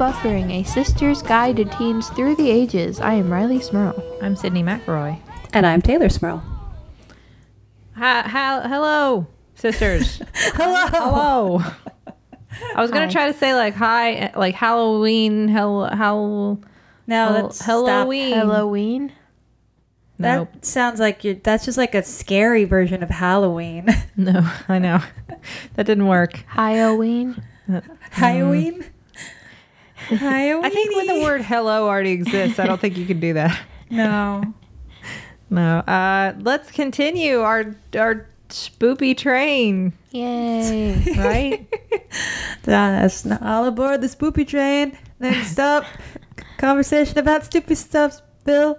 Buffering, a sister's guide to teens through the ages. I am Rileigh Smirl. I'm Sydnee McElroy. And I'm Teylor Smirl. Hi, hi, hello, sisters. hello. Hello. I was gonna Hi. try to say like hi, like Halloween, hell, how, No, hel- that's Halloween. Halloween. That Nope. sounds like you're. That's just like a scary version of Halloween. No, I know that didn't work. Halloween. Halloween. Mm. Halloween. I think when the word hello already exists, I don't think you can do that. no. No. Uh, let's continue our our spoopy train, Yay. right? That's not all aboard the spoopy train. Next up, conversation about stupid stuff. Bill.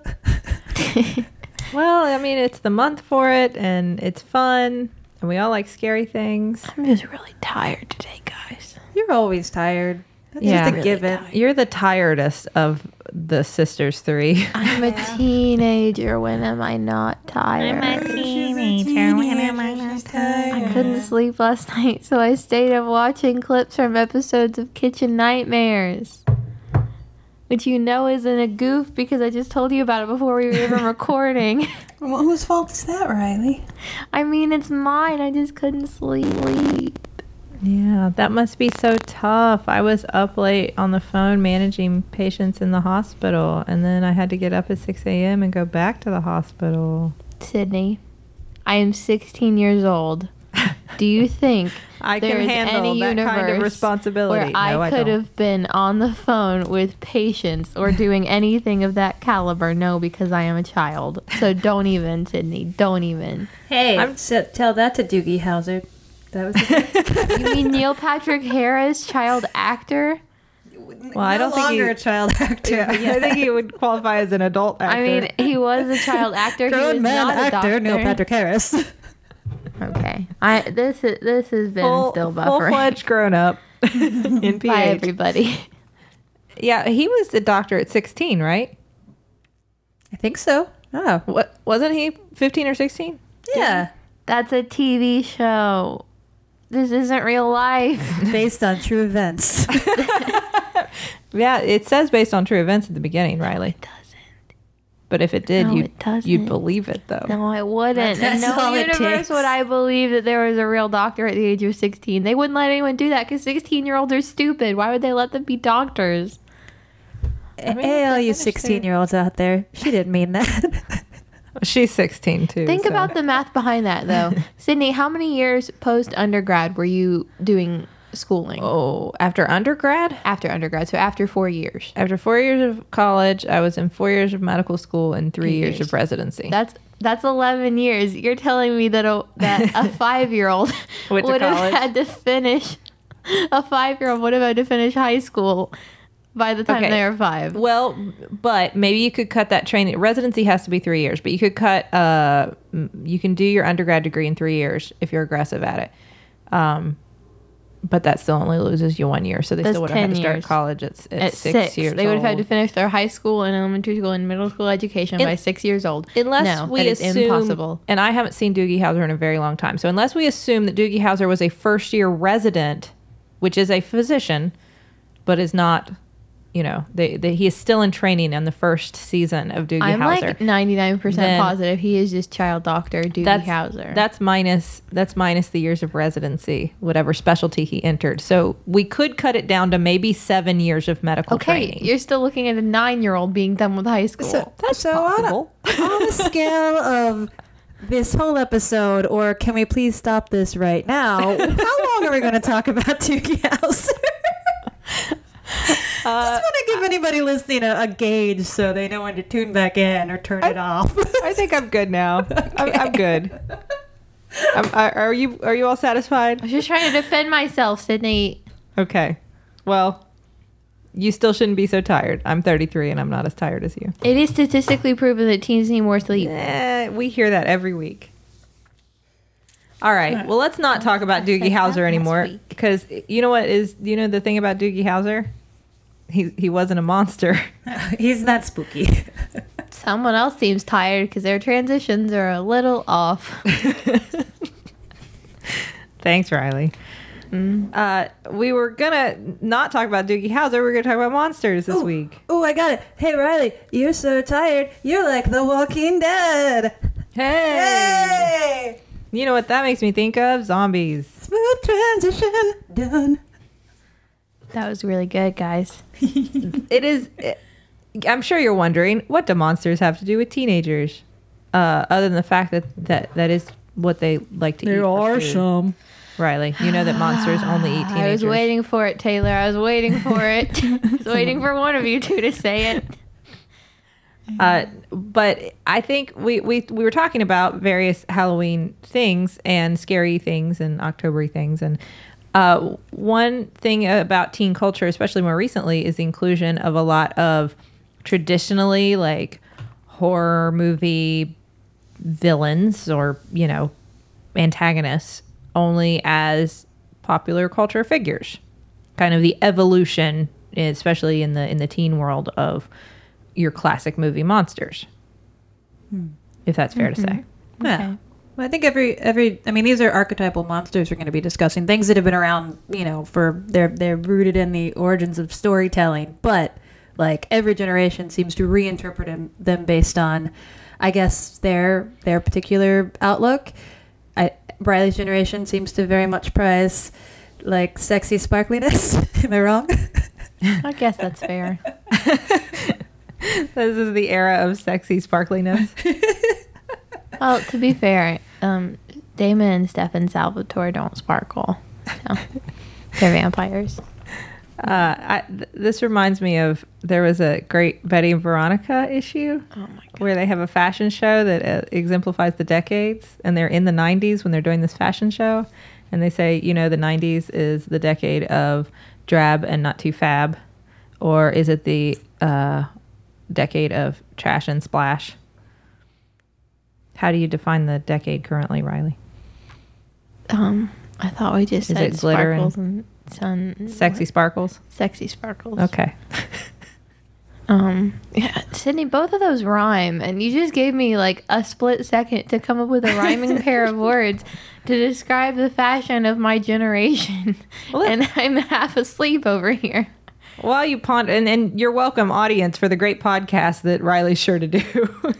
well, I mean, it's the month for it, and it's fun, and we all like scary things. I'm just really tired today, guys. You're always tired. That's Yeah. just a Really given. You're the tiredest of the sisters three. I'm a teenager. When am I not tired? I'm a teenager. When am I couldn't sleep last night, so I stayed up watching clips from episodes of Kitchen Nightmares. Which you know isn't a goof because I just told you about it before we were even recording. Well, whose fault is that, Rileigh? I mean, it's mine. I just couldn't sleep. Yeah, that must be so tough. I was up late on the phone managing patients in the hospital, and then I had to get up at 6 a.m. and go back to the hospital. Sydnee, I am 16 years old. Do you think I there can is handle any that kind of responsibility. where I no, could don't. have been on the phone with patients or doing anything of that caliber? No, because I am a child. So don't even, Sydnee. Don't even. Hey, I'm- so tell that to Doogie Howser. That was. You mean Neil Patrick Harris, child actor? Well, I don't think he, a child actor. yeah, I think he would qualify as an adult actor. I mean, he was a child actor. he was grown man not actor doctor. Neil Patrick Harris. Okay, I this is this has been full, still full fledged grown up in Bye, everybody. Yeah, he was a doctor at 16, right? I think so. Oh, What wasn't he 15 or 16? yeah. That's a TV show. This isn't real life. Based on true events. Yeah, it says based on true events at the beginning, Rileigh. doesn't. But if it did, No, you'd, it you'd believe it though. No, I wouldn't. In no all it universe takes. would I believe that there was a real doctor at the age of 16. They wouldn't let anyone do that because 16 year olds are stupid. Why would they let them be doctors? mean, hey, all you 16 year olds out there. She didn't mean that. She's 16 too. Think so- about the math behind that, though. Sydnee, how many years post undergrad were you doing schooling? Oh, after undergrad, After undergrad, so after four years. after four years of college, I was in four years of medical school and three years, years. of residency. That's that's 11 years. You're telling me that a, that a five year old would have had to finish, a five year old would have had to finish high school by the time Okay. they are five. well, but maybe you could cut that training. Residency has to be three years, but you could cut. Uh, you can do your undergrad degree in three years if you're aggressive at it. Um, but that still only loses you one year, so they That's still would have had to start years. college at, at, At six, six, years. they would have had to finish their high school and elementary school and middle school education In- by six years old. Unless no, we assume, impossible. and I haven't seen Doogie Howser in a very long time. So unless we assume that Doogie Howser was a first year resident, which is a physician, but is not, you know, they, they, he is still in training in the first season of Doogie I'm Howser. like 99% Then- positive he is just child doctor Doogie that's Howser. that's minus that's minus the years of residency, whatever specialty he entered. So we could cut it down to maybe seven years of medical okay. training. Okay, you're still looking at a nine year old being done with high school. So, That's so on a, on a scale of this whole episode, or can we please stop this right now? How long are we going to talk about Doogie Howser? Uh, Just want to give anybody listening a, a gauge so they know when to tune back in or turn it off. I think I'm good now. I'm, I'm good. I'm, are are you are you all satisfied? I was just trying to defend myself, Sydnee. Okay. Well, you still shouldn't be so tired. I'm 33 and I'm not as tired as you. It is statistically proven that teens need more sleep. Eh, we hear that every week. All right. Well, let's not talk about Doogie Howser anymore because you know what is you know the thing about Doogie Howser? He he wasn't a monster. He's not spooky. Someone else seems tired because their transitions are a little off. Thanks, Rileigh. Uh, we were gonna not talk about Doogie Howser. We are gonna talk about monsters this week. Oh, I got it. Hey, Rileigh, you're so tired. You're like the Walking Dead. Hey, Hey! you know what that makes me think of? Zombies. Smooth transition done. That was really good, guys. It is. I'm sure you're wondering what do monsters have to do with teenagers, uh, other than the fact that that that is what they like to eat. for food. some. Rileigh, you know that monsters only eat teenagers. I was waiting for it, Teylor. I was waiting for it. I was waiting for one of you two to say it. Uh, but I think we, we we were talking about various Halloween things and scary things and October things, and uh, one thing about teen culture, especially more recently, is the inclusion of a lot of traditionally like horror movie villains or you know antagonists only as popular culture figures. Kind of the evolution especially in the in the teen world of your classic movie monsters if that's fair to say. Yeah. Well, I think every every I mean these are archetypal monsters we're going to be discussing things that have been around you know for they're they're rooted in the origins of storytelling but like every generation seems to reinterpret them, them based on I guess their their particular outlook. I Rileigh's generation seems to very much prize like sexy sparkliness. Am I wrong? I guess that's fair. this is the era of sexy sparkliness Well, to be fair, um, Damon and Stefan Salvatore don't sparkle. So they're vampires. uh, I, th- this reminds me of there was a great betty and veronica issue Oh my god. where they have a fashion show that uh, exemplifies the decades and they're in the 90s when they're doing this fashion show and they say you know the 90s is the decade of drab and not too fab or is it the uh, decade of trash and splash how do you define the decade currently rileigh Um, I thought we just Is said it glitter and- sparkles and, sun. sexy sparkles Sexy sparkles. okay Um, yeah, Sydnee, both of those rhyme, and you just gave me like a split second to come up with a rhyming pair of words to describe the fashion of my generation, Well, and I'm half asleep over here. While you ponder, and, and you're welcome, audience, for the great podcast that Rileigh's sure to do.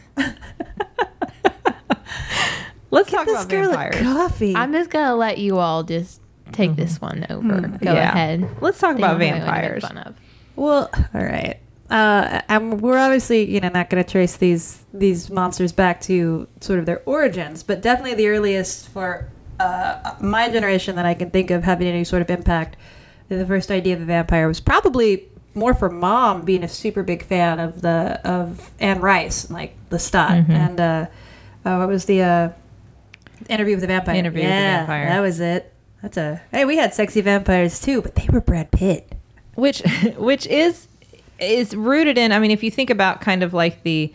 Let's talk this about girl a vampires. coffee. I'm just gonna let you all just take this one over. Go Yeah. ahead. Let's talk They about don't know what to make vampires. fun of. Well, all right. Uh, I'm, we're obviously, you know, not going to trace these these monsters back to sort of their origins, but definitely the earliest for uh, my generation that I can think of having any sort of impact. The first idea of a vampire was probably more for mom being a super big fan of the of Anne Rice, like the Lestat, and uh, uh, what was the uh, interview with the vampire? Interview with the yeah, Vampire. That was it. That's a hey. We had sexy vampires too, but they were Brad Pitt. which which is is rooted in i mean if you think about kind of like the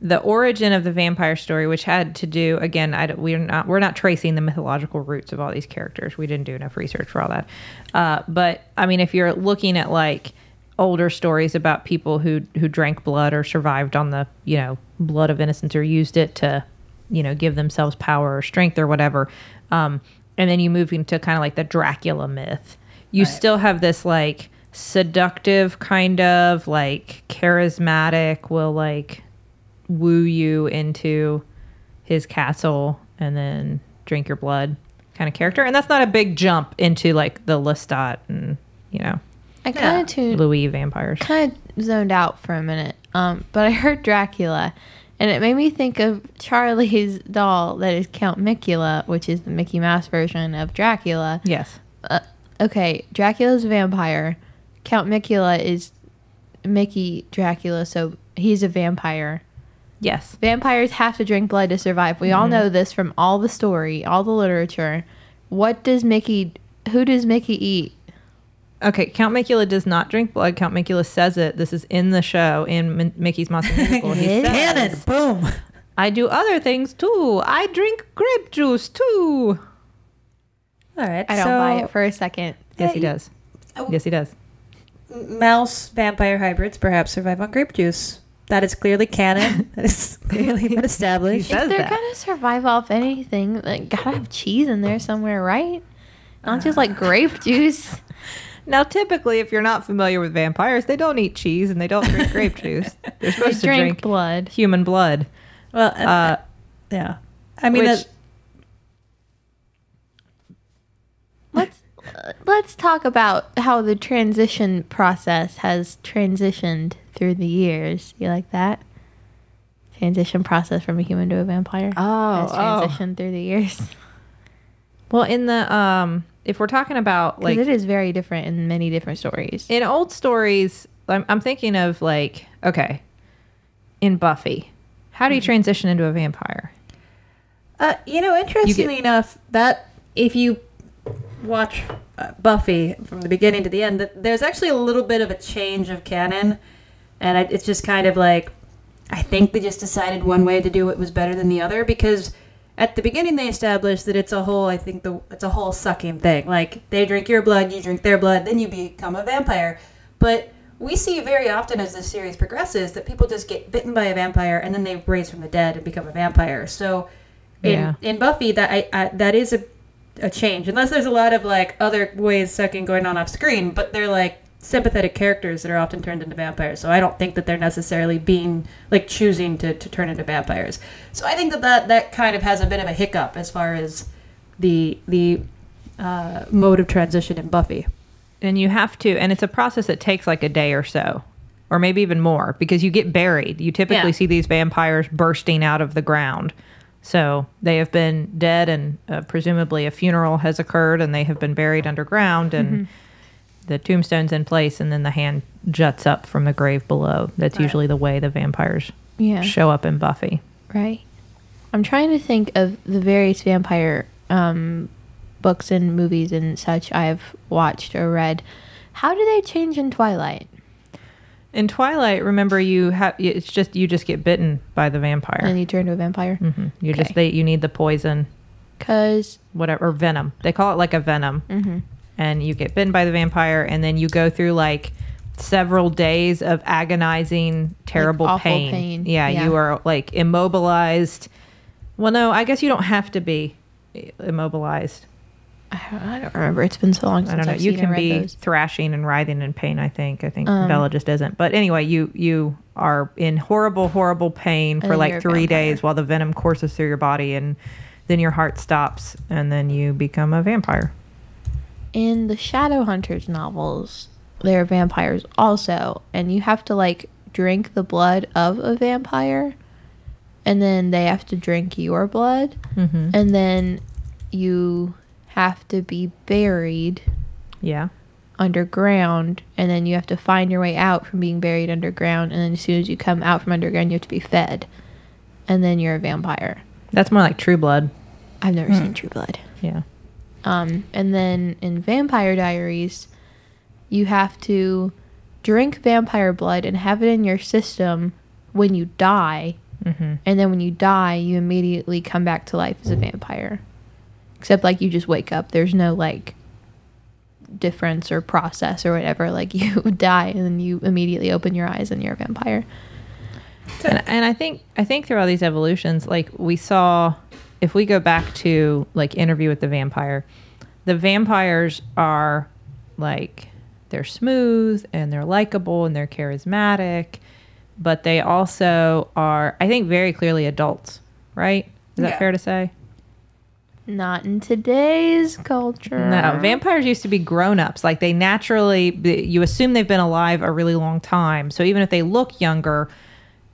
the origin of the vampire story which had to do again I, we're not we're not tracing the mythological roots of all these characters we didn't do enough research for all that uh, but i mean if you're looking at like older stories about people who who drank blood or survived on the you know blood of innocents or used it to you know give themselves power or strength or whatever. Um, and then you move into kind of like the dracula myth. You still have this like seductive kind of like charismatic will like woo you into his castle and then drink your blood kind of character. And that's not a big jump into like the lestat and you know I kind Yeah. of tuned, louis vampires. kind of zoned out for a minute. Um, but I heard Dracula, and it made me think of Charlie's doll that is Count Mickula, which is the Mickey Mouse version of Dracula. yes Uh, okay, Dracula's a vampire. Count Mickula is Mickey Dracula, so he's a vampire. yes Vampires have to drink blood to survive. We all know this from all the story, all the literature. What does Mickey? Who does Mickey eat? Okay, Count Mickula does not drink blood. Count Mickula says it. This is in the show in M- Mickey's Monster Musical. He It is? says, Cannon, boom. "I do other things too. I drink grape juice too." All right. I don't so buy it for a second. Yes, he Yeah, does. Yes, he does. mouse vampire hybrids perhaps survive on grape juice. That is clearly canon. that is clearly been established. If they're that. gonna survive off anything, like gotta have cheese in there somewhere, right? not just like grape juice. Now, typically, if you're not familiar with vampires, they don't eat cheese and they don't drink grape juice. They're They supposed to drink blood. human blood. Well, uh, Uh, yeah. I mean, which- Let's uh, let's talk about how the transition process has transitioned through the years. You like that? Transition process from a human to a vampire Oh, has oh. through the years. Well, in the um, if we're talking about like it is very different in many different stories. in old stories, I'm, I'm thinking of like okay, in Buffy, how do you transition into a vampire? Uh, you know, interestingly enough, that if you watch uh, Buffy from the beginning to the end, that there's actually a little bit of a change of canon, and I, it's just kind of like I think they just decided one way to do it was better than the other because at the beginning they established that it's a whole I think the it's a whole sucking thing. Like they drink your blood, you drink their blood, then you become a vampire. But we see very often as this series progresses that people just get bitten by a vampire and then they raise from the dead and become a vampire. So in, Yeah. in Buffy that I, I that is a a change unless there's a lot of like other ways sucking going on off screen but they're like sympathetic characters that are often turned into vampires so i don't think that they're necessarily being like choosing to, to turn into vampires so i think that, that that kind of has a bit of a hiccup as far as the the uh, mode of transition in buffy And you have to, and it's a process that takes like a day or so, or maybe even more, because you get buried. You typically Yeah. see these vampires bursting out of the ground. So they have been dead, and uh, presumably a funeral has occurred, and they have been buried underground, and the tombstone's in place, and then the hand juts up from the grave below. That's usually the way the vampires yeah. show up in Buffy. Right. I'm trying to think of the various vampire um, books and movies and such I've watched or read. How do they change in Twilight? In Twilight, remember you have it's just you just get bitten by the vampire. And you turn to a vampire? hmm You just they you need the poison, Because whatever or venom. They call it like a venom, mm-hmm. And you get bitten by the vampire, and then you go through like several days of agonizing, terrible awful pain. pain. Yeah, Yeah. you are like immobilized. Well, no, I guess you don't have to be immobilized. I don't, remember. It's been so long since I don't know. I've You can be those. thrashing and writhing in pain. I think. I think Um, Bella just isn't. But anyway, you you are in horrible, horrible pain for like three days while the venom courses through your body, and then your heart stops, and then you become a vampire. In the Shadowhunters novels, there are vampires also, and you have to like drink the blood of a vampire, and then they have to drink your blood, Mm-hmm. and then you have to be buried Yeah. underground, and then you have to find your way out from being buried underground, and then as soon as you come out from underground, you have to be fed, and then you're a vampire. That's more like True Blood. I've never seen True Blood. Yeah. Um, and then in Vampire Diaries, you have to drink vampire blood and have it in your system when you die. Mm-hmm. And then when you die, you immediately come back to life as a vampire. Except, like, you just wake up. There's no, like, difference or process or whatever. Like, you die and then you immediately open your eyes and you're a vampire. And, and I think I think through all these evolutions, like we saw, if we go back to like Interview with the Vampire, the vampires are like they're smooth and they're likable and they're charismatic, but they also are, I think, very clearly adults. Right? Is that Yeah. fair to say? Not in today's culture. No, vampires used to be grown-ups. Like they naturally, you assume they've been alive a really long time. So even if they look younger,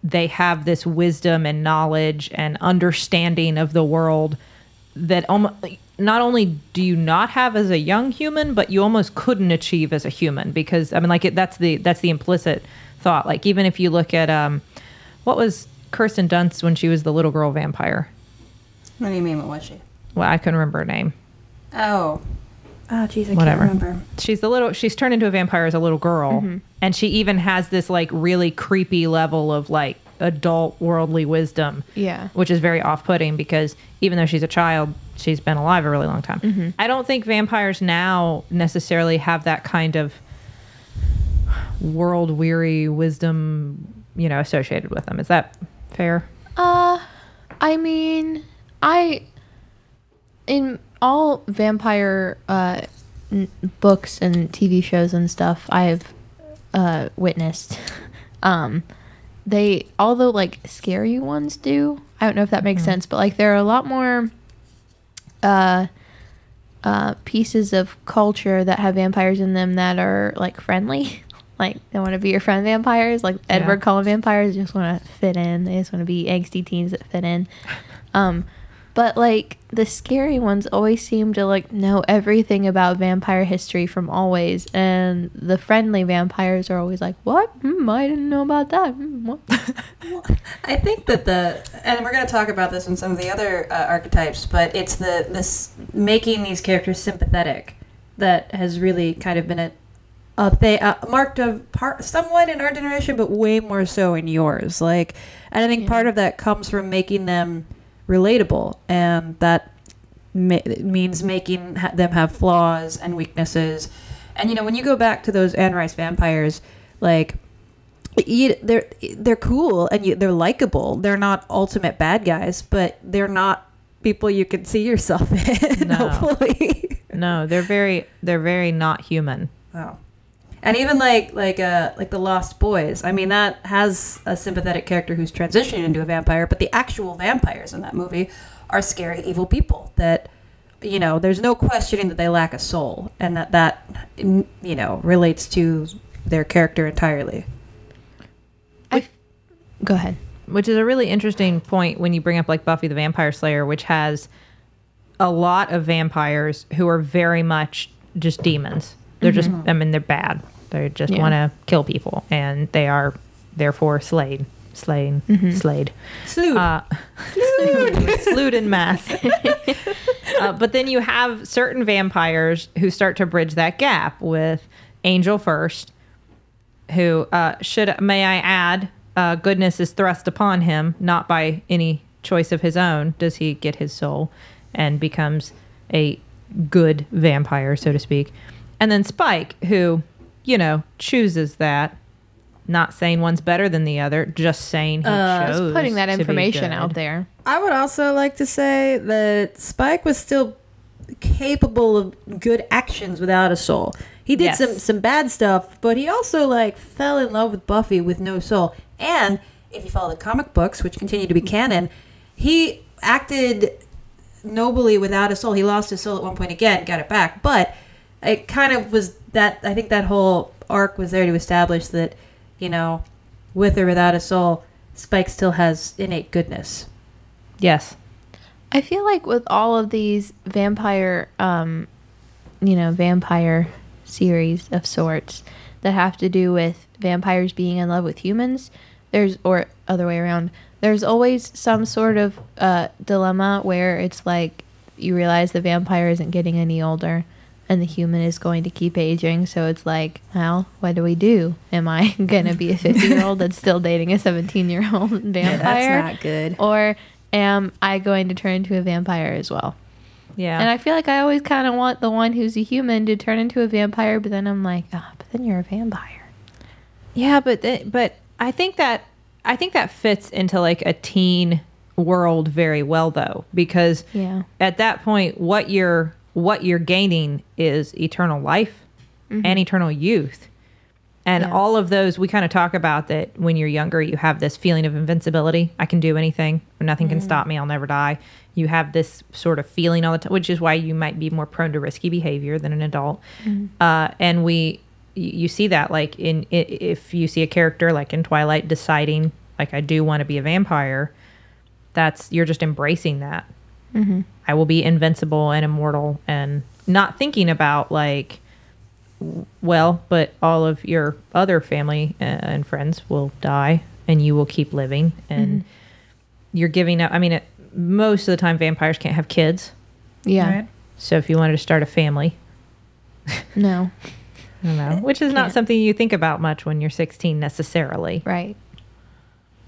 they have this wisdom and knowledge and understanding of the world that almost not only do you not have as a young human, but you almost couldn't achieve as a human because I mean, like it, that's the that's the implicit thought. Like even if you look at um, what was Kirsten Dunst when she was the little girl vampire? What do you mean? What was she? Well, I couldn't remember her name. Oh, Ah, oh, geez, I Whatever. can't remember. she's the little she's turned into a vampire as a little girl mm-hmm. and she even has this like really creepy level of like adult worldly wisdom Yeah. which is very off-putting because even though she's a child she's been alive a really long time mm-hmm. i don't think vampires now necessarily have that kind of world weary wisdom you know associated with them is that fair Uh, I mean, I in all vampire uh, n- books and TV shows and stuff I've uh, witnessed, um, they although like scary ones do. I don't know if that makes sense, but like there are a lot more uh, uh, pieces of culture that have vampires in them that are like friendly. Like they want to be your friend vampires, like Edward Cullen vampires just want to fit in. They just want to be angsty teens that fit in. Um, but like the scary ones always seem to like know everything about vampire history from always, and the friendly vampires are always like, "What? Hmm, I didn't know about that." What?" I think that the and we're going to talk about this in some of the other uh, archetypes, but it's the this making these characters sympathetic that has really kind of been a a thing uh, marked of part somewhat in our generation, but way more so in yours. Like, and I think Yeah. part of that comes from making them relatable, and that ma- means making ha- them have flaws and weaknesses. And you know, when you go back to those Anne Rice vampires, like you, they're they're cool and you, they're likable. They're not ultimate bad guys, but they're not people you can see yourself in. No. Hopefully, No, they're very they're very not human. wow. And even like like uh like the Lost Boys. I mean, that has a sympathetic character who's transitioning into a vampire, but the actual vampires in that movie are scary, evil people that. You know, there's no questioning that they lack a soul, and that that mm, you know relates to their character entirely. I, Go ahead. which is a really interesting point when you bring up like Buffy the Vampire Slayer, which has a lot of vampires who are very much just demons. They're just, I mean, they're bad. They just Yeah. want to kill people, and they are therefore slayed, slain, slayed. Slew. Uh, Slewed in mass. uh, but then you have certain vampires who start to bridge that gap with Angel first, who uh, should, may I add, uh, goodness is thrust upon him, not by any choice of his own, does he get his soul and becomes a good vampire, so to speak. And then Spike, who, you know, chooses that. Not saying one's better than the other, just saying he Uh, chose Just putting that information out there. I would also like to say that Spike was still capable of good actions without a soul. He did Yes. some some bad stuff, but he also like fell in love with Buffy with no soul. And if you follow the comic books, which continue to be canon, he acted nobly without a soul. He lost his soul at one point again, got it back, but it kind of was that. I think that whole arc was there to establish that, you know, with or without a soul, Spike still has innate goodness. Yes. I feel like with all of these vampire, um, you know, vampire series of sorts that have to do with vampires being in love with humans, there's or other way around. There's always some sort of uh, dilemma where it's like you realize the vampire isn't getting any older, and the human is going to keep aging. So it's like, well, what do we do? Am I gonna be a 50 year old that's still dating a 17 year old vampire? That's not good. or am I going to turn into a vampire as well? Yeah. And I feel like I always kind of want the one who's a human to turn into a vampire, but then I'm like, ah, but then you're a vampire. Yeah, but th- but I think that I think that fits into like a teen world very well though because Yeah. at that point what you're what you're gaining is eternal life mm-hmm. and eternal youth. And Yeah. all of those we kind of talk about that when you're younger you have this feeling of invincibility. I can do anything. Nothing can mm. stop me. I'll never die. You have this sort of feeling all the time, which is why you might be more prone to risky behavior than an adult. Mm. Uh, and we you see that like in if you see a character like in Twilight deciding like I do want to be a vampire, that's you're just embracing that. I will be invincible and immortal and not thinking about like well, but all of your other family uh, and friends will die and you will keep living and you're giving up I mean it, most of the time vampires can't have kids. Yeah. Right. So if you wanted to start a family, No. I don't know, which is not Can't. something you think about much when you're 16 necessarily. Right.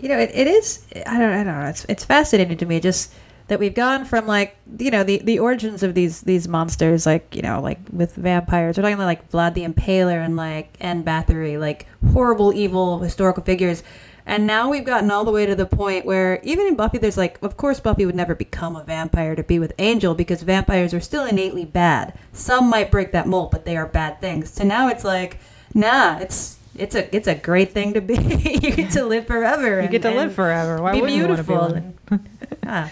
You know, it, it is. I don't. I don't know. It's it's fascinating to me just that we've gone from like you know the the origins of these these monsters like you know like with vampires. We're talking about like Vlad the Impaler and like Anne Bathory, like horrible, evil historical figures. And now we've gotten all the way to the point where even in Buffy, there's like, of course, Buffy would never become a vampire to be with Angel because vampires are still innately bad. Some might break that mold, but they are bad things. So now it's like, nah, it's it's a it's a great thing to be. you get to live forever. You get to live forever. Why be wouldn't you want to be beautiful. ah.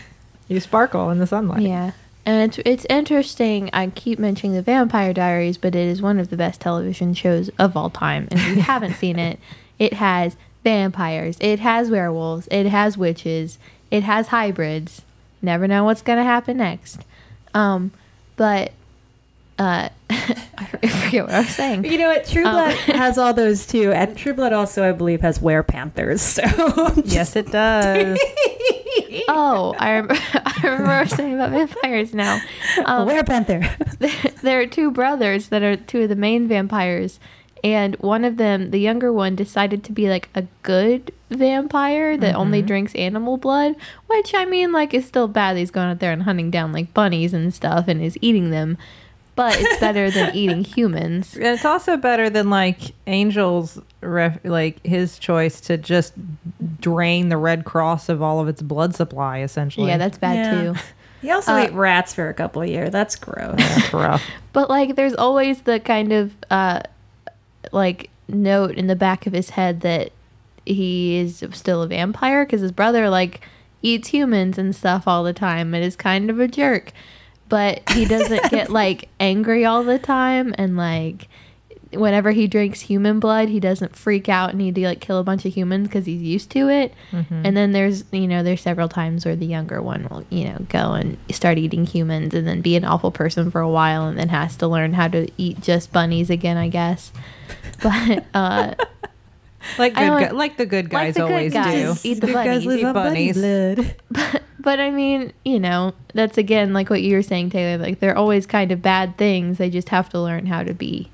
You sparkle in the sunlight. Yeah. And it's, it's interesting. I keep mentioning the Vampire Diaries, but it is one of the best television shows of all time. And if you haven't seen it, it has vampires, it has werewolves, it has witches, it has hybrids. Never know what's going to happen next. Um, but uh, I forget what I was saying. You know what? True Um, Blood has all those too, and True Blood also, I believe, has werepanthers. So Yes, it does. Oh, I remember, I remember what I was saying about vampires now. Um, werepanther. there, there are two brothers that are two of the main vampires and one of them the younger one decided to be like a good vampire that only drinks animal blood which i mean like is still bad he's going out there and hunting down like bunnies and stuff and is eating them but it's better than eating humans And it's also better than like Angel's ref, like his choice to just drain the Red Cross of all of its blood supply. Essentially, yeah that's bad Yeah. too He also Uh, ate rats for a couple of years. That's gross. That's rough. But like, there's always the kind of uh, like note in the back of his head that he is still a vampire because his brother like eats humans and stuff all the time and is kind of a jerk. But he doesn't get like angry all the time and like whenever he drinks human blood, he doesn't freak out and need to like kill a bunch of humans because he's used to it. And then there's you know there's several times where the younger one will you know go and start eating humans and then be an awful person for a while and then has to learn how to eat just bunnies again, I guess. But uh, Like good, don't- gu- like the good like guys the good always guys. do. Eat the Good bunnies. live Eat on bunnies. blood. but I mean you know that's again like what you were saying, Teylor. Like they're always kind of bad things. They just have to learn how to be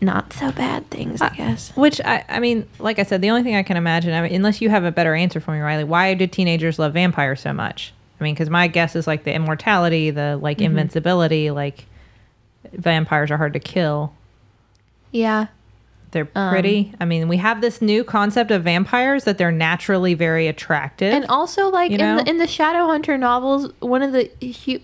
not so bad things, I guess. Which I, I mean, like I said, the only thing I can imagine, I mean, unless you have a better answer for me, Rileigh, why do teenagers love vampires so much? I mean, because my guess is like the immortality, the like Mm-hmm. invincibility, like vampires are hard to kill. Yeah, They're Um, pretty. I mean, we have this new concept of vampires that they're naturally very attractive. And also, like in know? the in the Shadowhunter novels, one of the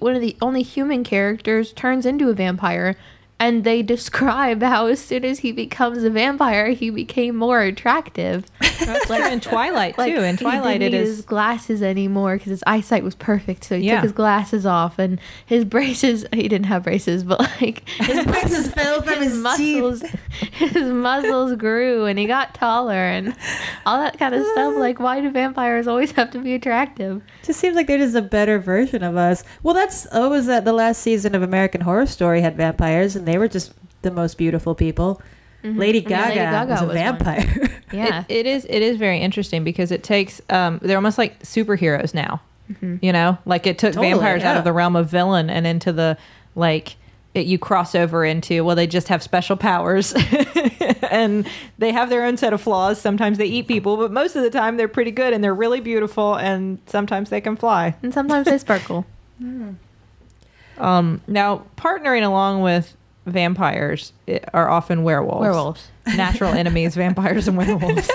one of the only human characters turns into a vampire, and they describe how as soon as he becomes a vampire, he became more attractive. That's true in Twilight Like too. In he Twilight, didn't it need is his glasses anymore because his eyesight was perfect. So he Yeah. took his glasses off, and his braces. He didn't have braces, but like his braces fell from his muscles. His muscles grew, and he got taller, and all that kind of stuff. Like, why do vampires always have to be attractive? Just seems like they're just a better version of us. Well, that's oh, what was that? The last season of American Horror Story had vampires, and they were just the most beautiful people. Lady Mm-hmm. Yeah, Gaga, Lady Gaga was a was one. vampire. Yeah. It, it is. It is very interesting because it takes. Um, they're almost like superheroes now. You know, like it took Totally, vampires out of the realm of villain and into the like. It, you cross over into well, they just have special powers, and they have their own set of flaws. Sometimes they eat people, but most of the time they're pretty good and they're really beautiful, and sometimes they can fly. and sometimes they sparkle. Um, now, partnering along with vampires are often werewolves. Werewolves. natural enemies, vampires and werewolves.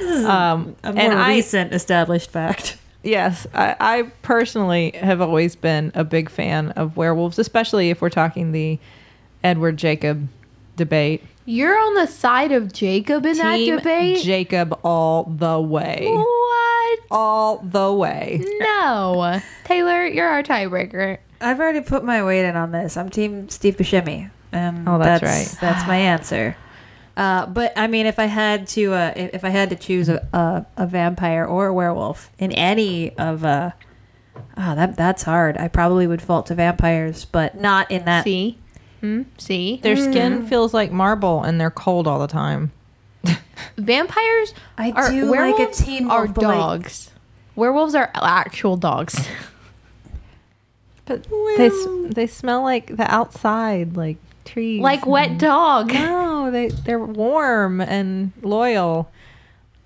um, a more and I, recent established fact. yes, I, I personally have always been a big fan of werewolves, especially if we're talking the Edward Jacob debate. You're on the side of Jacob in that debate. Jacob all the way, what? all the way. No, Teylor, you're our tiebreaker. I've already put my weight in on this. I'm Team Steve Buscemi. Um, Oh, that's that's That's my answer. Uh, but I mean, if I had to, uh, if if I had to choose a, a, a vampire or a werewolf in any of, uh, oh, that that's hard. I probably would fault to vampires, but not in that. See, hmm? see, Their skin feels like marble and they're cold all the time. vampires I are do like a team teen are wolf, like- dogs. Werewolves are actual dogs. But they they smell like the outside, like trees, like wet dog. No, they they're warm and loyal.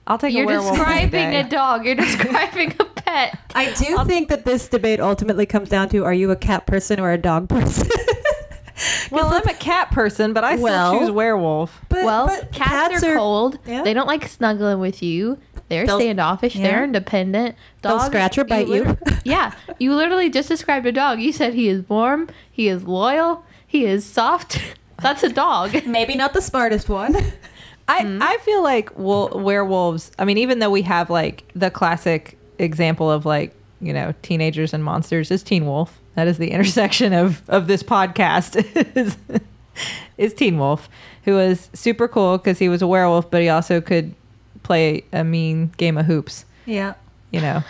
I'll take You're a describing a dog. You're describing a pet. I do think that this debate ultimately comes down to: Are you a cat person or a dog person? Well, I'm a cat person, but I still Well- choose werewolf. But, well, but cats, are, cold. yeah. They don't like snuggling with you. They're They'll- standoffish. yeah. They're independent. They'll scratch or bite you. liter- yeah, you literally just described a dog. You said he is warm. He is loyal. He is soft. That's a dog. Maybe not the smartest one. I, Hmm? I feel like wol- werewolves. I mean, even though we have like the classic example of like you know teenagers and monsters is Teen Wolf. That is the intersection of of this podcast is is Teen Wolf, who is super cool because he was a werewolf, but he also could play a mean game of hoops. Yeah. You know,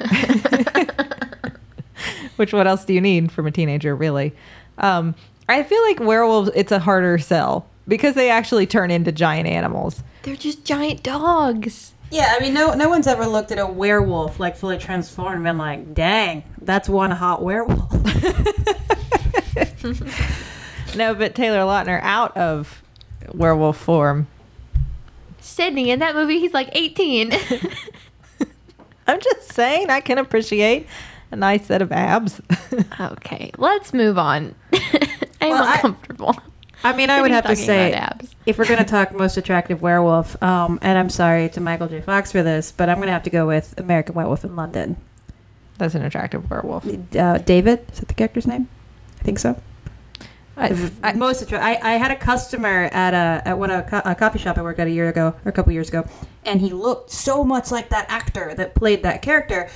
which what else do you need from a teenager, really? Um, I feel like werewolves. It's a harder sell because they actually turn into giant animals. They're just giant dogs. Yeah, I mean, no, no one's ever looked at a werewolf like fully transformed and been like, "Dang, that's one hot werewolf." No, but Taylor Lautner out of werewolf form. Sydnee in that movie, he's like 18. I'm just saying I can appreciate a nice set of abs. okay, let's move on. I'm Well, uncomfortable. I mean, I would have to say, abs. if we're going to talk most attractive werewolf, um, and I'm sorry to Michael J. Fox for this, but I'm going to have to go with American Werewolf in London. That's an attractive werewolf. Uh, David, is that the character's name? I think so. I, I, most attra- I, I had a customer at a at one a, co- a coffee shop I worked at a year ago or a couple years ago, and he looked so much like that actor that played that character,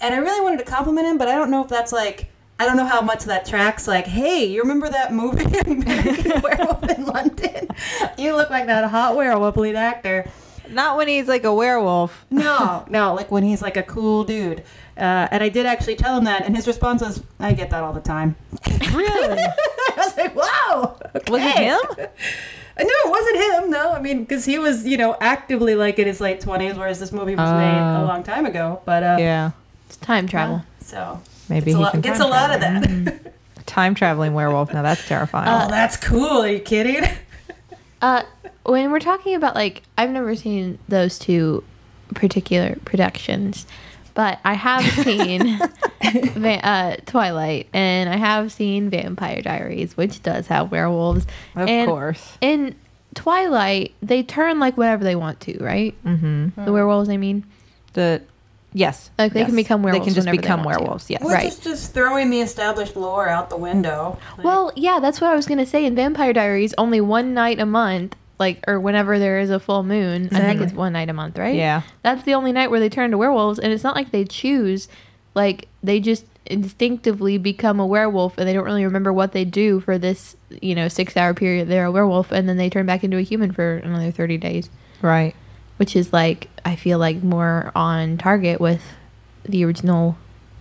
and I really wanted to compliment him, but I don't know if that's like I don't know how much that tracks. Like, hey, you remember that movie American Werewolf in London? You look like that hot werewolf lead actor. not when he's like a werewolf. No, no, like when he's like a cool dude. Uh, and I did actually tell him that, and his response was, "I get that all the time." Really? I was like, "Wow." Was it okay." him? No, it wasn't him. No, I mean, because he was, you know, actively like in his late twenties, whereas this movie was made a Oh. long time ago. But uh, Yeah. It's time travel. so Maybe gets a he lot, can gets a lot of that. Time traveling werewolf. Now that's terrifying. oh, that's cool. Are you kidding? Uh, when we're talking about like, I've never seen those two particular productions, but I have seen Va- uh, Twilight and I have seen Vampire Diaries, which does have werewolves. of and course. In Twilight, they turn like whatever they want to, right? Mm-hmm. The werewolves, I mean. The yes, Like, they can yes. become They can just become want to. werewolves. Yes. Which Right. is just throwing the established lore out the window. Like, Well, yeah, that's what I was gonna say. In Vampire Diaries, only one night a month, like or whenever there is a full moon. I think it's one night a month, right? Yeah. That's the only night where they turn to werewolves, and it's not like they choose. Like they just instinctively become a werewolf, and they don't really remember what they do for this, you know, six-hour period. They're a werewolf, and then they turn back into a human for another thirty days, Right. which is like I feel like more on target with the original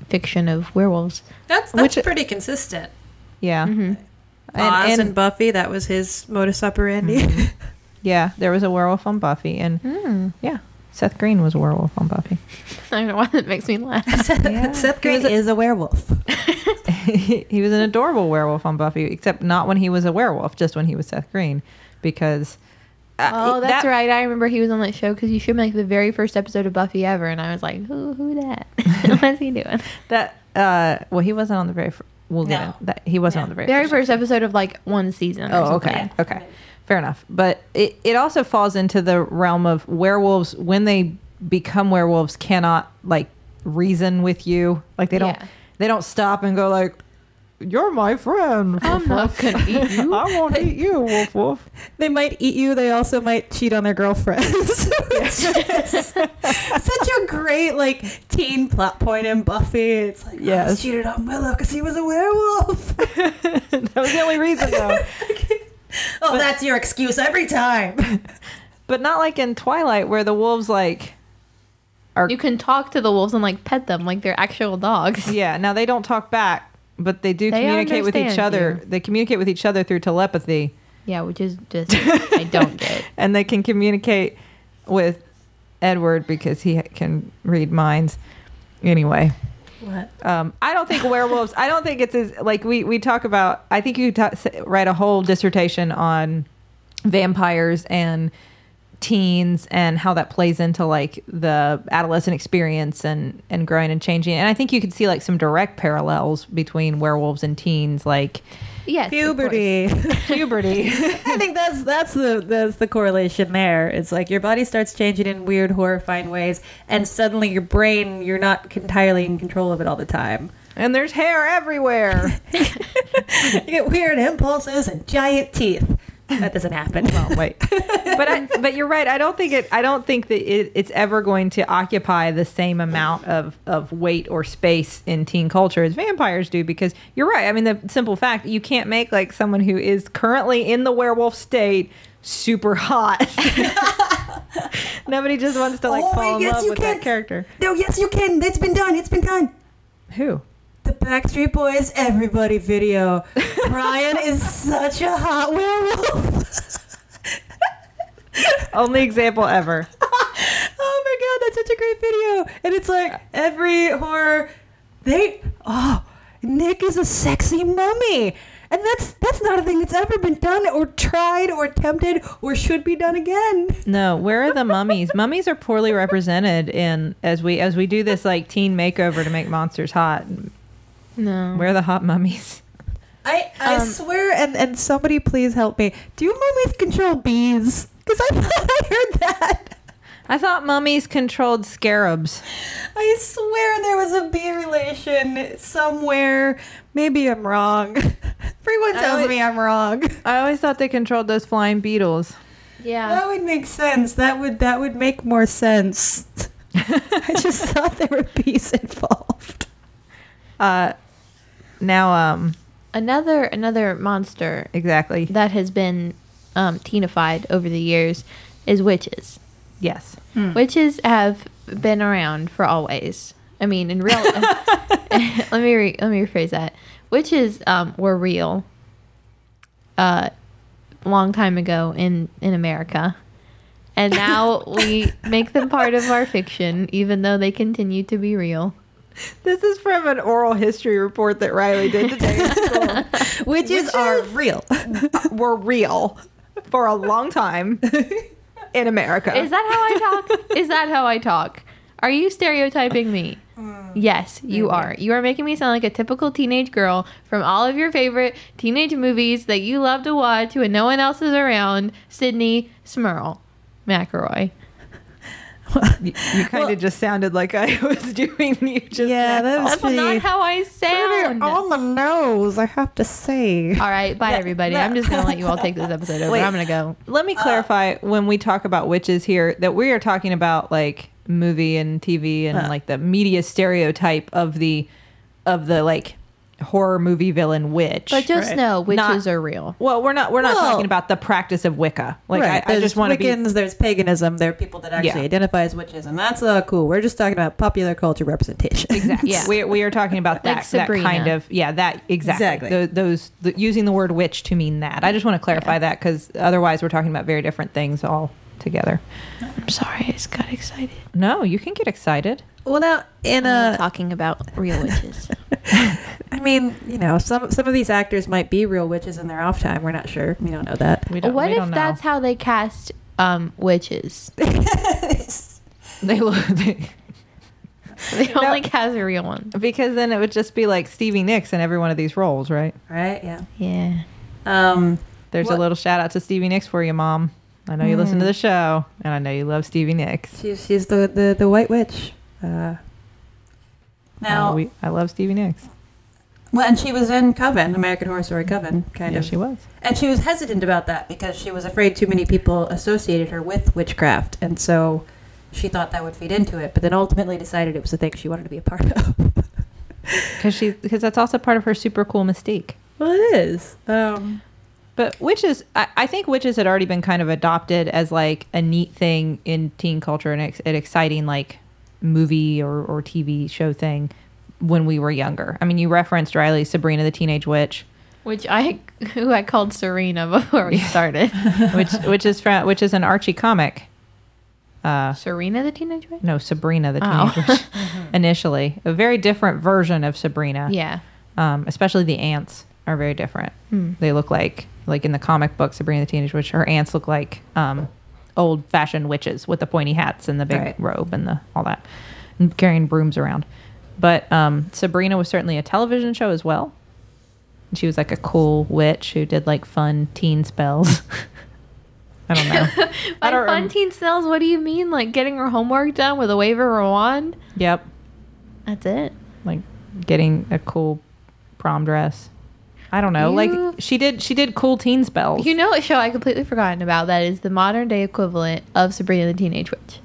fiction of werewolves. that's that's Which- pretty consistent. Yeah. hmm Oz And, and, and Buffy, that was his modus operandi. yeah, there was a werewolf on Buffy, and Mm. yeah, Seth Green was a werewolf on Buffy. I don't know why that makes me laugh. Yeah. Seth Green a- is a werewolf. he was an adorable werewolf on Buffy, except not when he was a werewolf, just when he was Seth Green, because. uh, Oh, that's that- right. I remember he was on that show because you showed me like the very first episode of Buffy ever, and I was like, "Who, who that? What's he doing?" That uh, well, he wasn't on the very. Fir- we'll get No. in- that he wasn't Yeah. on the very. Very first first episode of like one season. Oh, okay. Okay. Fair enough. But it, it also falls into the realm of werewolves when they become werewolves cannot like reason with you. Like they don't Yeah. they don't stop and go like you're my friend. I'm not gonna eat you. I won't eat you, wolf wolf. They might eat you. They also might cheat on their girlfriends. just great like teen plot point in Buffy. It's like, oh, yes, Yes. I cheated on Willow because he was a werewolf. that was the only reason though. oh, that's your excuse every time. But not like in Twilight where the wolves like are You can talk to the wolves and like pet them like they're actual dogs. Yeah, now they don't talk back, but they do They communicate with each other. you. They communicate with each other through telepathy. Yeah, which is just I don't get. and they can communicate with Edward because he can read minds. Anyway, What? um, I don't think werewolves. I don't think it's as like we we talk about. I think you could ta- write a whole dissertation on vampires and teens and how that plays into like the adolescent experience and and growing and changing. And I think you could see like some direct parallels between werewolves and teens, like Yes. Puberty. Puberty. I think that's that's the that's the correlation there. It's like your body starts changing in weird, horrifying ways, and suddenly your brain, you're not entirely in control of it all the time. and there's hair everywhere. You get weird impulses and giant teeth. That doesn't happen. Oh, wait. But I, but you're right. I don't think it. I don't think that it, it's ever going to occupy the same amount of of weight or space in teen culture as vampires do. Because you're right. I mean, the simple fact you can't make like someone who is currently in the werewolf state super hot. Nobody just wants to like Oh, fall in yes, love you with can. that character. No, yes, you can. It's been done. It's been done. Who? The Backstreet Boys Everybody video. Brian is such a hot werewolf. Only example ever. Oh my god, that's such a great video. And it's like every horror They oh, Nick is a sexy mummy. And that's that's not a thing that's ever been done or tried or attempted or should be done again. No, where are the mummies? mummies are poorly represented in as we as we do this like teen makeover to make monsters hot. No. Where are the hot mummies? I I Um, swear and and somebody please help me. Do mummies control bees? Because I thought I heard that. I thought mummies controlled scarabs. I swear there was a bee relation somewhere. Maybe I'm wrong. Everyone tells always- me I'm wrong. I always thought they controlled those flying beetles. Yeah. That would make sense. That would that would make more sense. I just thought there were bees involved. Uh, now, um, Another another monster exactly. that has been um, teenified over the years is witches. Yes. Witches have been around for always. I mean, in real. let me re- let me rephrase that. Witches um, were real. Uh, long time ago in in America, and now we make them part of our fiction, even though they continue to be real. This is from an oral history report that Rileigh did today in school. Witches are real. Were real for a long time in America. Is that how I talk? Is that how I talk? Are you stereotyping me? Mm. Yes, you are. You are making me sound like a typical teenage girl from all of your favorite teenage movies that you love to watch when no one else is around. Sydnee Smirl McElroy. you kind of just sounded like I was doing you just Yeah, that was That's pretty, not how I sound. All on the nose. I have to say. All right, bye everybody. I'm just gonna let you all take this episode over. Wait. I'm gonna go. Let me clarify when we talk about witches here that we are talking about like movie and TV and Uh. like the media stereotype of the of the like horror movie villain witch. But just Right. know witches Not- are real. well, we're not we're not Well- talking about the practice of Wicca. Like right. I, I just want to be there's paganism, there are people that actually Yeah. identify as witches, and that's uh, cool. We're just talking about popular culture representation. Exactly. Yeah. We, we are talking about that, Like that kind of yeah that exactly, Exactly. Tho- those the, using the word witch to mean that. I just want to clarify that because otherwise we're talking about very different things all together. I'm sorry, I just got excited. No, you can get excited. Well, now in Uh, a, talking about real witches. I mean, you know, some some of these actors might be real witches in their off time. We're not sure. We don't know that. We don't. what we if don't know. that's how they cast um, witches? they look they, They only cast a real one. because then it would just be like Stevie Nicks in every one of these roles, right? Right? Yeah. Yeah. Um. There's What- a little shout out to Stevie Nicks for you, Mom. I know you listen to the show, and I know you love Stevie Nicks. She's she's the the, the white witch. Uh, Now, Uh, we, I love Stevie Nicks. well, and she was in Coven, American Horror Story Coven, kind Yeah, of. she was. And she was hesitant about that because she was afraid too many people associated her with witchcraft, and so she thought that would feed into it. But then ultimately decided it was the thing she wanted to be a part of. Because she because that's also part of her super cool mystique. well, it is. Um. But witches, I, I think witches had already been kind of adopted as like a neat thing in teen culture and ex, an exciting like movie or, or TV show thing when we were younger. I mean, you referenced Rileigh Sabrina the Teenage Witch, Which I who I called Serena before we started. which which is from which is an Archie comic. Uh, Serena the teenage witch? no, Sabrina the Oh. Teenage Witch. Initially, a very different version of Sabrina. Yeah. um, especially the aunts are very different. Hmm. They look like like in the comic book Sabrina the Teenage Witch. Her aunts look like um, old fashioned witches with the pointy hats and the big Right. robe and the all that, and carrying brooms around. But um, Sabrina was certainly a television show as well. And she was like a cool witch who did like fun teen spells. I don't know. By don't fun rem- teen spells, what do you mean? Like getting her homework done with a wave of her wand? yep. That's it. Like getting a cool prom dress. I don't know. You- Like she did she did cool teen spells. You know what show I completely forgotten about that is the modern day equivalent of Sabrina the Teenage Witch.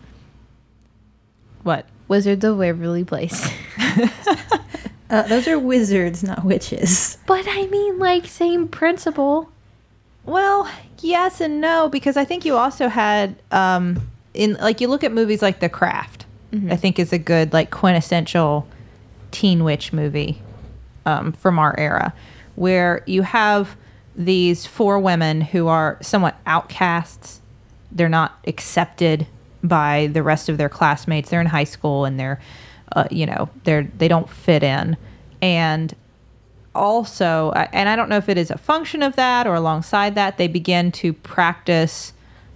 what? Wizards of Waverly Place. Uh, those are wizards, not witches. but I mean like same principle. Well, yes and no because I think you also had um in like you look at movies like The Craft. I think is a good like quintessential teen witch movie um, from our era, where you have these four women who are somewhat outcasts. They're not accepted by the rest of their classmates. They're in high school and they're, uh, you know, they're they don't fit in, and also, and I don't know if it is a function of that or alongside that, they begin to practice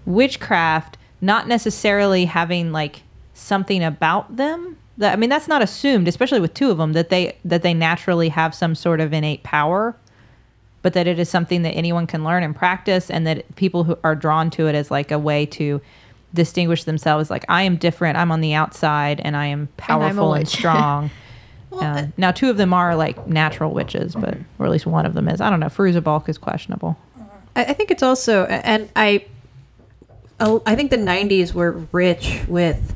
witchcraft, not necessarily having like something about them. That I mean, that's not assumed, especially with two of them, that they that they naturally have some sort of innate power, but that it is something that anyone can learn and practice, and that people who are drawn to it as like a way to distinguish themselves. Like I am different. I'm on the outside, and I am powerful and, witch. strong. Uh, now, two of them are like natural witches, but or at least one of them is. I don't know. Fairuza Balk is questionable. I, I think it's also, and I, I think the '90s were rich with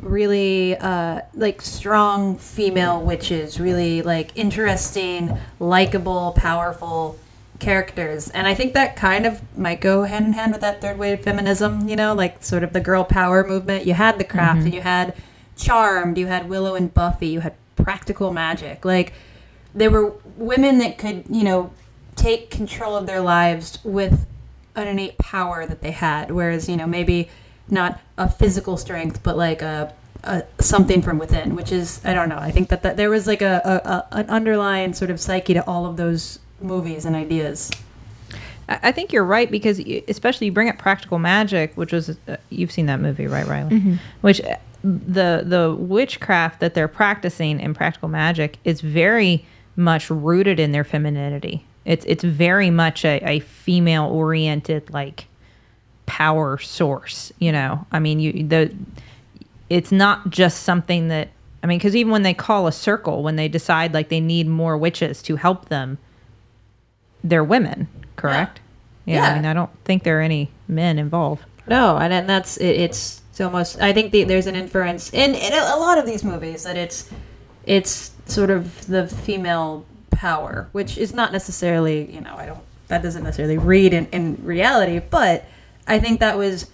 really uh, like strong female witches, really like interesting, likable, powerful characters, and I think that kind of might go hand in hand with that third wave feminism. You know, like sort of the girl power movement. You had the craft, and you had Charmed, you had Willow and Buffy, you had practical magic, like there were women that could, you know, take control of their lives with an innate power that they had. Whereas, you know, maybe not a physical strength, but like a, a something from within, which is I don't know. I think that, that there was like a, a, a an underlying sort of psyche to all of those movies and ideas. I I think you're right because especially you bring up practical magic, which was uh, you've seen that movie, right, Rileigh? Which uh, the the witchcraft that they're practicing in practical magic is very much rooted in their femininity. It's it's very much a, a female oriented like power source. You know, I mean, you the it's not just something that I mean, because even when they call a circle, when they decide like they need more witches to help them, they're women, correct? Yeah. Yeah. I mean, I don't think there are any men involved. No, and then that's it, it's it's almost. I think the, there's an inference in, in a, a lot of these movies that it's it's sort of the female power, which is not necessarily you know I don't that doesn't necessarily read in, in reality, but I think that was.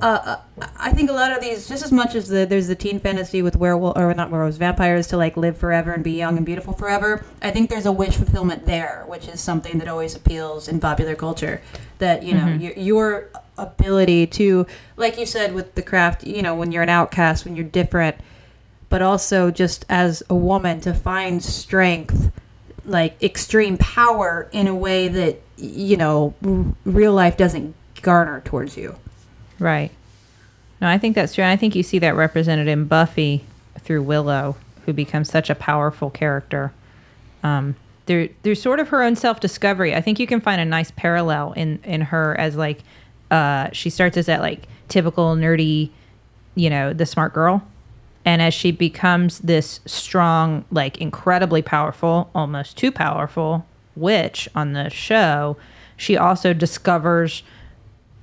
Uh, uh, I think a lot of these, just as much as the there's the teen fantasy with werewolf or not werewolves, vampires to like live forever and be young and beautiful forever. I think there's a wish fulfillment there, which is something that always appeals in popular culture. That you know your, your ability to, like you said with the craft, you know, when you're an outcast, when you're different, but also just as a woman to find strength, like extreme power in a way that you know r- real life doesn't garner towards you. Right. No, I think that's true. I think you see that represented in Buffy through Willow, who becomes such a powerful character. Um, through through sort of her own self discovery, I think you can find a nice parallel in in her as like uh, she starts as that like typical nerdy, you know, the smart girl, and as she becomes this strong, like incredibly powerful, almost too powerful witch on the show, she also discovers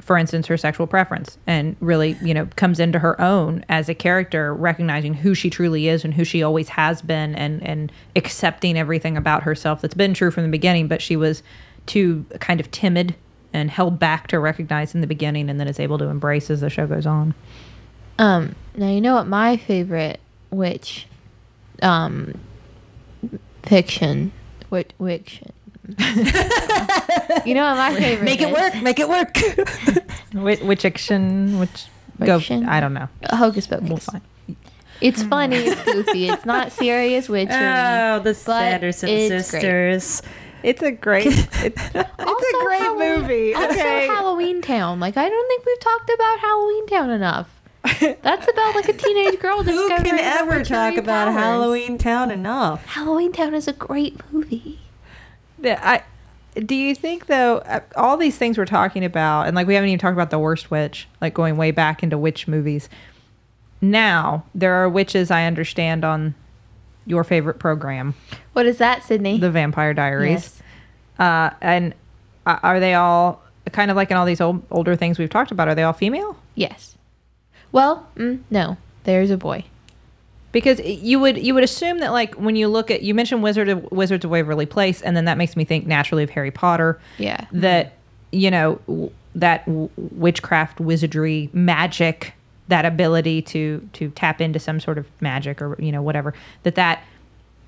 for instance, her sexual preference and really, you know, comes into her own as a character, recognizing who she truly is and who she always has been and, and accepting everything about herself that's been true from the beginning, but she was too kind of timid and held back to recognize in the beginning and then is able to embrace as the show goes on. Um, now you know what my favorite witch, um, fiction, witch, fiction. you know what my favorite? Make it is? work. Make it work. Which, which action, which go, I don't know. Hocus Pocus. We'll find. It's funny. It's goofy. It's not serious witchery. oh, the Sanderson it's great. sisters. It's a great, it's, it's a Also great Halloween- movie. Also, Okay. Halloween Town. Like I don't think we've talked about Halloween Town enough. That's about like a teenage girl Who discovering can her ever talk witchery about powers. Halloween Town enough? Halloween Town is a great movie. Yeah, I do you think though uh, all these things we're talking about and like we haven't even talked about the worst witch like going way back into witch movies now there are witches i understand on your favorite program What is that, Sydnee? the vampire diaries Yes. uh, and uh, are they all kind of like in all these old, older things we've talked about are they all female Yes. Well, mm, no. There's a boy. Because you would you would assume that like when you look at you mentioned wizard of wizards of waverly place and then that makes me think naturally of harry potter Yeah. that you know w- that w- witchcraft wizardry magic that ability to to tap into some sort of magic or you know whatever that that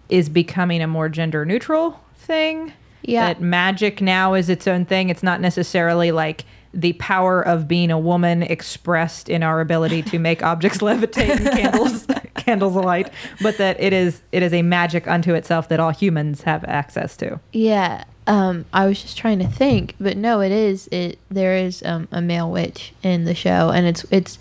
is becoming a more gender neutral thing Yeah. that magic now is its own thing it's not necessarily like the power of being a woman expressed in our ability to make objects levitate and candles candles alight but that it is it is a magic unto itself that all humans have access to Yeah. Um, I was just trying to think, but no, it is. It there is um, a male witch in the show, and it's it's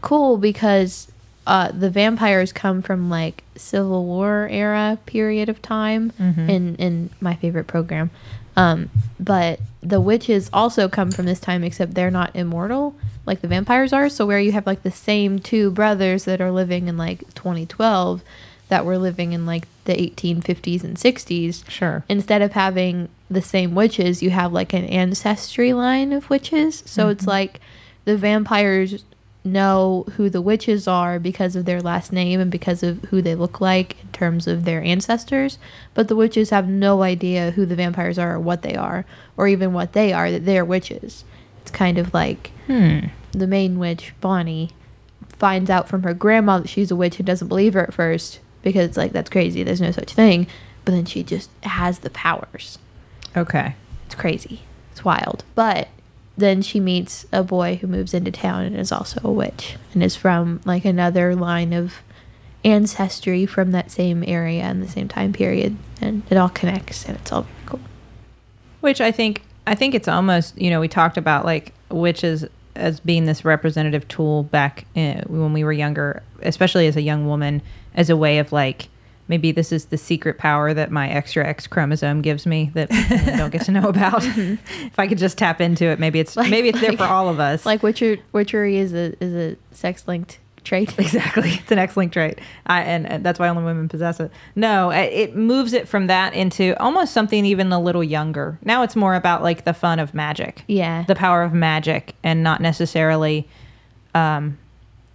cool because uh, the vampires come from like Civil War era period of time in in my favorite program. Um, but the witches also come from this time, except they're not immortal like the vampires are. So where you have like the same two brothers that are living in like 2012 that were living in like the 1850s and 60s sure instead of having the same witches, you have like an ancestry line of witches. So it's like the vampires know who the witches are because of their last name and because of who they look like in terms of their ancestors. But the witches have no idea who the vampires are or what they are, or even what they are, that they're witches. It's kind of like hmm. the main witch, Bonnie, finds out from her grandma that she's a witch and doesn't believe her at first because it's like, that's crazy. There's no such thing. But then she just has the powers. okay It's crazy. It's wild. But then she meets a boy who moves into town and is also a witch and is from like another line of ancestry from that same area and the same time period. And it all connects and it's all very cool. Which I think I think it's almost you know we talked about like witches as being this representative tool back in, when we were younger, especially as a young woman, as a way of like maybe this is the secret power that my extra X chromosome gives me that I don't get to know about. if I could just tap into it, maybe it's Like- maybe it's there for all of us. Like witcher, witchery is a is a sex linked trait. Exactly. It's an X-linked trait. I, and, and that's why only women possess it. No, it- it moves it from that into almost something even a little younger. Now it's more about like the fun of magic. Yeah. The power of magic and not necessarily um,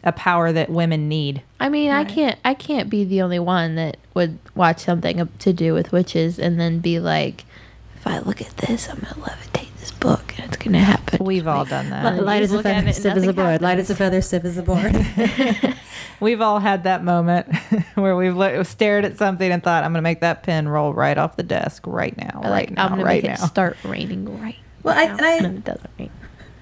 a power that women need. I mean, I can't I can't be the only one that would watch something to do with witches and then be like, if I look at this, I'm gonna levitate this book and it's gonna happen. We've all done that. Well, Light as a feather, stiff as a nothing board. Light as a feather, stiff as a board. We've all had that moment where we've lo- stared at something and thought, I'm going to make that pen roll right off the desk right now, Or, right like now, I'm gonna right make now. it start raining right. Well, I- now, and I- then it doesn't rain.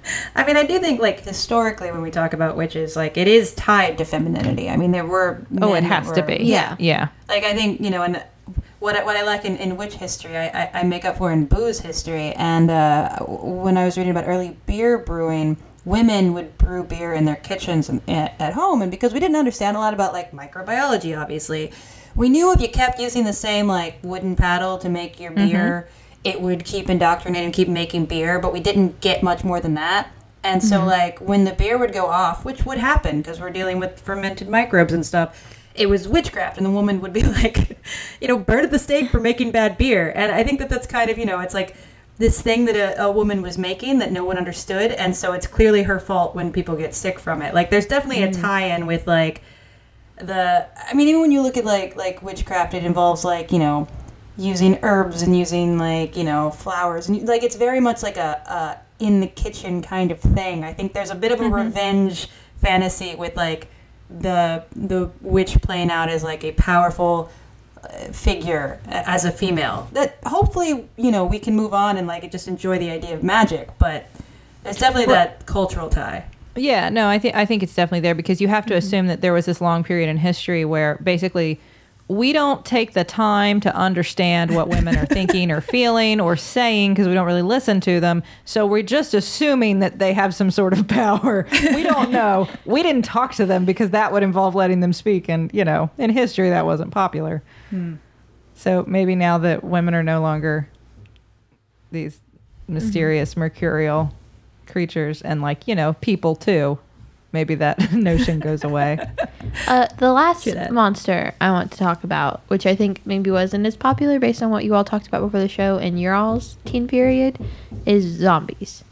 I mean, I do think like historically when we talk about witches, like it is tied to femininity. I mean, there were Oh, it has to be. Yeah. Yeah. Like I think you know, and what I, what I like in, in witch history, I, I, I make up for in booze history. And uh, when I was reading about early beer brewing, women would brew beer in their kitchens and, at, at home, and because we didn't understand a lot about like microbiology, obviously, we knew if you kept using the same like wooden paddle to make your beer, it would keep indoctrinating, keep making beer. But we didn't get much more than that. And so, mm-hmm. like, when the beer would go off, which would happen because we're dealing with fermented microbes and stuff, it was witchcraft. And the woman would be like, you know, burn at the stake for making bad beer. And I think that that's kind of, you know, it's like this thing that a, a woman was making that no one understood. And so it's clearly her fault when people get sick from it. Like, there's definitely a mm. tie in with, like, the I mean even when you look at like like witchcraft it involves like you know using herbs and using like you know flowers and like it's very much like a, a in the kitchen kind of thing. I think there's a bit of a revenge fantasy with like the the witch playing out as like a powerful uh, figure as a female. That hopefully you know we can move on and like just enjoy the idea of magic but there's definitely that cultural tie. Yeah, no, I think I think it's definitely there because you have to assume that there was this long period in history where basically we don't take the time to understand what women are thinking or feeling or saying because we don't really listen to them. So we're just assuming that they have some sort of power. We don't know. we didn't talk to them because that would involve letting them speak, and you know, in history that wasn't popular. Hmm. So maybe now that women are no longer these mm-hmm. mysterious mercurial creatures and like you know people too. Maybe that notion goes away. Uh, the last True monster I want to talk about, which I think maybe wasn't as popular based on what you all talked about before the show in your all's teen period, is zombies.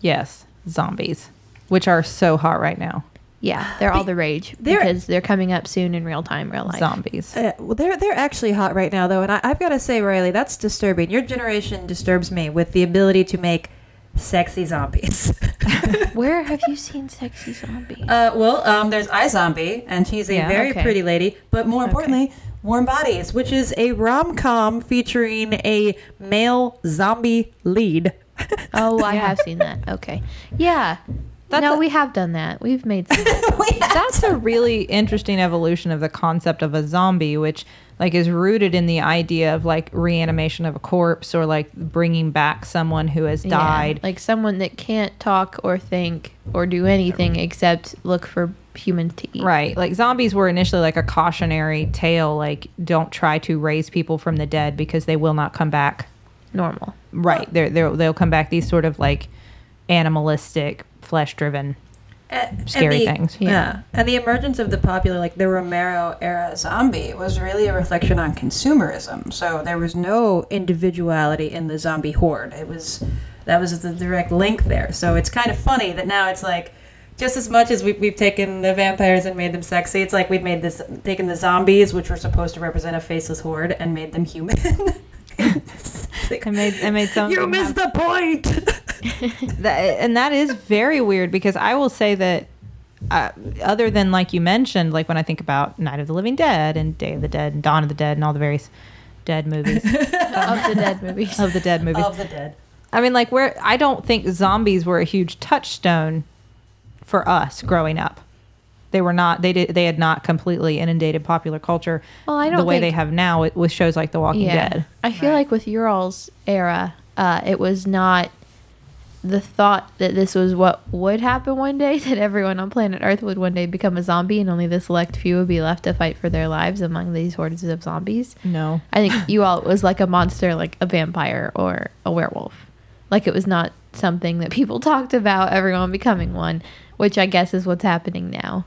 Yes, zombies, which are so hot right now. Yeah, they're all the rage they're- because they're coming up soon in real time, real life. Zombies. Uh, well, they're they're actually hot right now, though, and I, I've got to say, Rileigh, that's disturbing. Your generation disturbs me with the ability to make sexy zombies. Where have you seen sexy zombies? uh, well, um, there's iZombie, and she's a Yeah, very okay. pretty lady, but more importantly, Warm Bodies, which is a rom com featuring a male zombie lead. oh, I have seen that. Okay, yeah. That's no, a- we have done that. We've made some. That's a really interesting evolution of the concept of a zombie, which like is rooted in the idea of like reanimation of a corpse or like bringing back someone who has Yeah, died. like someone that can't talk or think or do anything except look for humans to eat. Right. Like zombies were initially like a cautionary tale like don't try to raise people from the dead because they will not come back. Normal. Right. They're, they're they'll come back these sort of like animalistic, flesh-driven Uh, and- scary and the- things. Yeah. Yeah. And the emergence of the popular, like the Romero era zombie, was really a reflection on consumerism. So there was no individuality in the zombie horde. It was, that was the direct link there. So it's kind of funny that now it's like, just as much as we've, we've taken the vampires and made them sexy, it's like we've made this, taken the zombies, which were supposed to represent a faceless horde, and made them human. It's like, I made I made some you missed the point! that, and that is very weird because I will say that uh, other than like you mentioned, like when I think about Night of the Living Dead and Day of the Dead and Dawn of the Dead and all the various dead movies of the dead movies. of the dead movies. of the dead. I mean, like where I don't think zombies were a huge touchstone for us growing up. They were not. They did. They had not completely inundated popular culture Well, I don't the way think- they have now with, with shows like The Walking Dead. I feel like with Ural's era, uh, it was not the thought that this was what would happen one day, that everyone on planet Earth would one day become a zombie and only the select few would be left to fight for their lives among these hordes of zombies. No. I think you all was like a monster, like a vampire or a werewolf. Like it was not something that people talked about everyone becoming one, which I guess is what's happening now.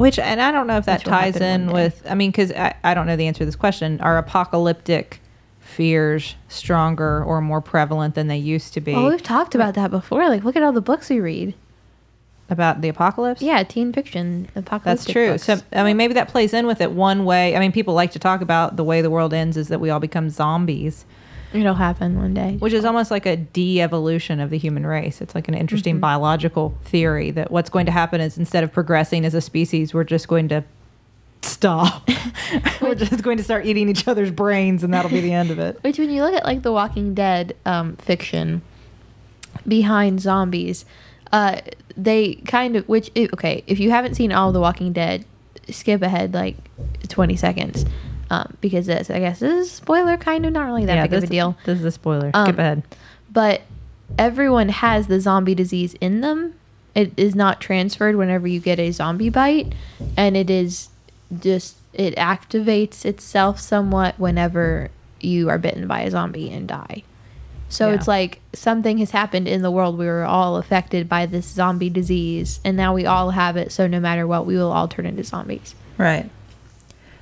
Which, and I don't know if that ties in with, I mean, because I, I don't know the answer to this question. Are apocalyptic fears stronger or more prevalent than they used to be Well, we've talked about that before. Like, look at all the books we read. about the apocalypse? Yeah, teen fiction, apocalyptic That's true. books. So, I mean, maybe that plays in with it one way. I mean, people like to talk about the way the world ends is that we all become zombies, It'll happen one day. which is almost like a de evolution of the human race. It's like an interesting biological theory that what's going to happen is instead of progressing as a species, we're just going to stop. we're just going to start eating each other's brains, and that'll be the end of it. Which, when you look at like the Walking Dead um, fiction behind zombies, uh, they kind of which okay, if you haven't seen all the Walking Dead, skip ahead like twenty seconds. Um, because this, I guess, this is a spoiler, kind of not really that big this, of a deal. This is a spoiler. Um, Skip ahead. but everyone has the zombie disease in them. It is not transferred whenever you get a zombie bite, and it is just it activates itself somewhat whenever you are bitten by a zombie and die. So Yeah. it's like something has happened in the world. We were all affected by this zombie disease, and now we all have it. So no matter what, we will all turn into zombies. Right.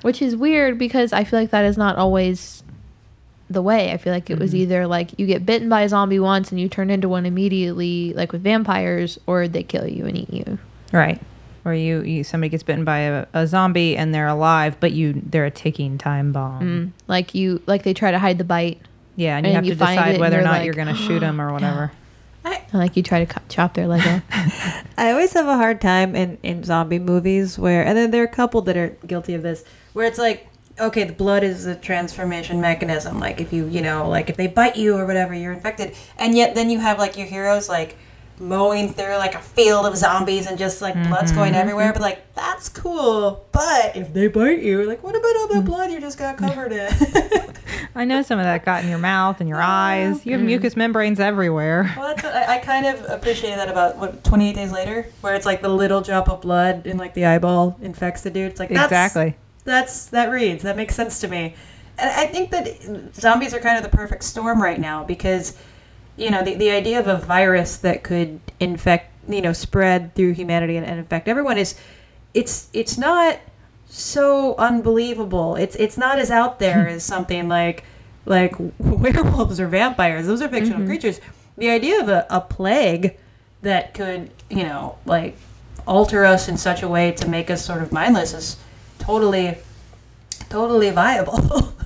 Which is weird because I feel like that is not always the way. I feel like it was either like you get bitten by a zombie once and you turn into one immediately, like with vampires, or they kill you and eat you. Right. Or you, you somebody gets bitten by a, a zombie and they're alive, but you they're a ticking time bomb. Mm. Like you, like they try to hide the bite, Yeah, and you have you to decide whether or not like, you're going to shoot them or whatever. And like you try to cut, chop their leg off. I always have a hard time in, in zombie movies where, and then there are a couple that are guilty of this, where it's like, okay, the blood is a transformation mechanism. Like if you, you know, like if they bite you or whatever, you're infected. And yet then you have like your heroes like mowing through like a field of zombies and just like blood's going mm-hmm, everywhere. Mm-hmm. But like, that's cool. But if they bite you, like, what about all that mm-hmm. blood you just got covered in? I know some of that got in your mouth and your eyes. You have mm. mucous membranes everywhere. Well, that's what I, I kind of appreciate that about what 28 days later, where it's like the little drop of blood in like the eyeball infects the dude. It's like that's, Exactly. That's that reads. That makes sense to me. and I think that zombies are kind of the perfect storm right now because, you know, the, the idea of a virus that could infect, you know, spread through humanity and, and infect everyone is, it's it's not so unbelievable. It's it's not as out there as something like like werewolves or vampires. Those are fictional mm-hmm. creatures. The idea of a, a plague that could, you know, like alter us in such a way to make us sort of mindless is totally totally viable.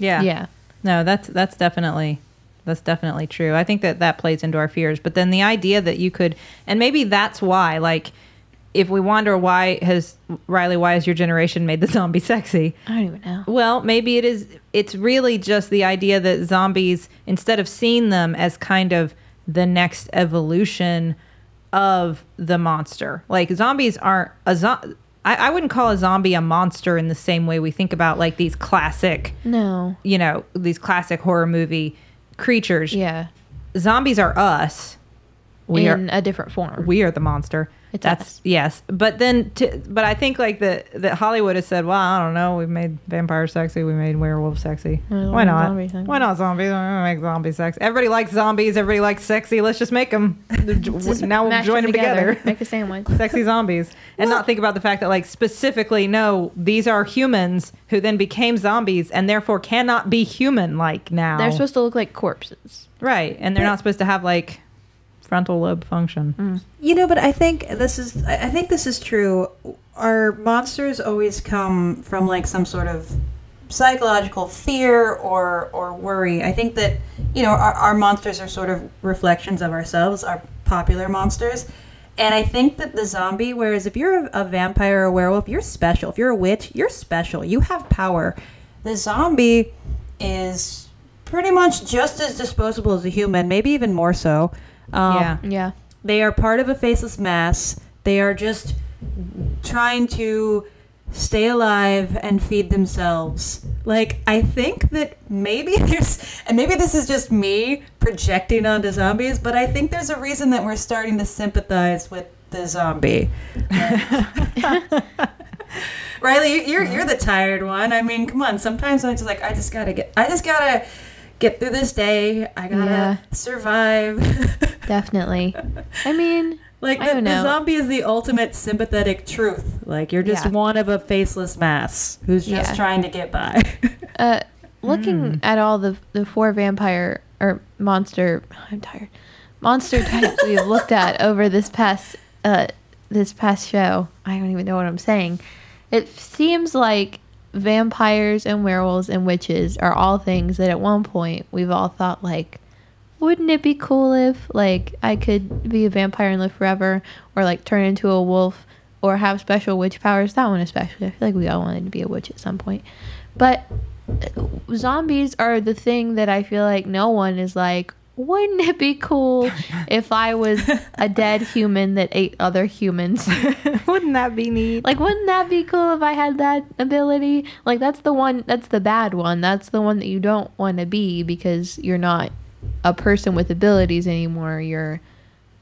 Yeah. Yeah. No, that's that's definitely that's definitely true. I think that that plays into our fears. But then the idea that you could, and maybe that's why, like, if we wonder why has Rileigh, why has your generation made the zombie sexy? I don't even know. Well, maybe it is. It's really just the idea that zombies, instead of seeing them as kind of the next evolution of the monster, like zombies aren't a zo- I, I wouldn't call a zombie a monster in the same way we think about like these classic, No. you know, these classic horror movie creatures. Yeah. Zombies are us. We are in a different form. we are the monster. It's That's us. yes, but then, to, but I think like that that Hollywood has said, well, I don't know, we made vampires sexy, we made werewolves sexy. Why not? Why not zombies? We're gonna make zombies sexy. Everybody likes zombies. Everybody likes sexy. Let's just make them. Just now we'll join them together. Make a sandwich. sexy zombies, and not think about the fact that like specifically, no, these are humans who then became zombies and therefore cannot be human like now. They're supposed to look like corpses. right, and they're not supposed to have like frontal lobe function. Mm. You know, but I think this is I think this is true. Our monsters always come from like some sort of psychological fear or or worry. I think that you know our, our monsters are sort of reflections of ourselves, our popular monsters. And I think that the zombie, whereas if you're a, a vampire or a werewolf, you're special. If you're a witch, you're special. You have power. The zombie is pretty much just as disposable as a human, maybe even more so. Um, Yeah. Yeah. they are part of a faceless mass. They are just trying to stay alive and feed themselves. Like, I think that maybe there's, and maybe this is just me projecting onto zombies, but I think there's a reason that we're starting to sympathize with the zombie. Rileigh, you- you're you're the tired one. I mean, come on. Sometimes I'm just like, I just gotta get, I just gotta get through this day. I gotta Yeah. survive. Definitely. I mean, Like I the, don't the zombie is the ultimate sympathetic truth. Like you're just Yeah. one of a faceless mass who's just Yeah. trying to get by. uh, looking at all the the four vampire or monster, I'm tired. Monster types we've looked at over this past uh this past show. I don't even know what I'm saying. It seems like vampires and werewolves and witches are all things that at one point we've all thought like wouldn't it be cool if like I could be a vampire and live forever or like turn into a wolf or have special witch powers? That one especially. I feel like we all wanted to be a witch at some point. But uh, zombies are the thing that I feel like no one is like wouldn't it be cool if I was a dead human that ate other humans Wouldn't that be neat? like wouldn't that be cool if I had that ability like that's the one that's the bad one that's the one that you don't want to be because you're not a person with abilities anymore you're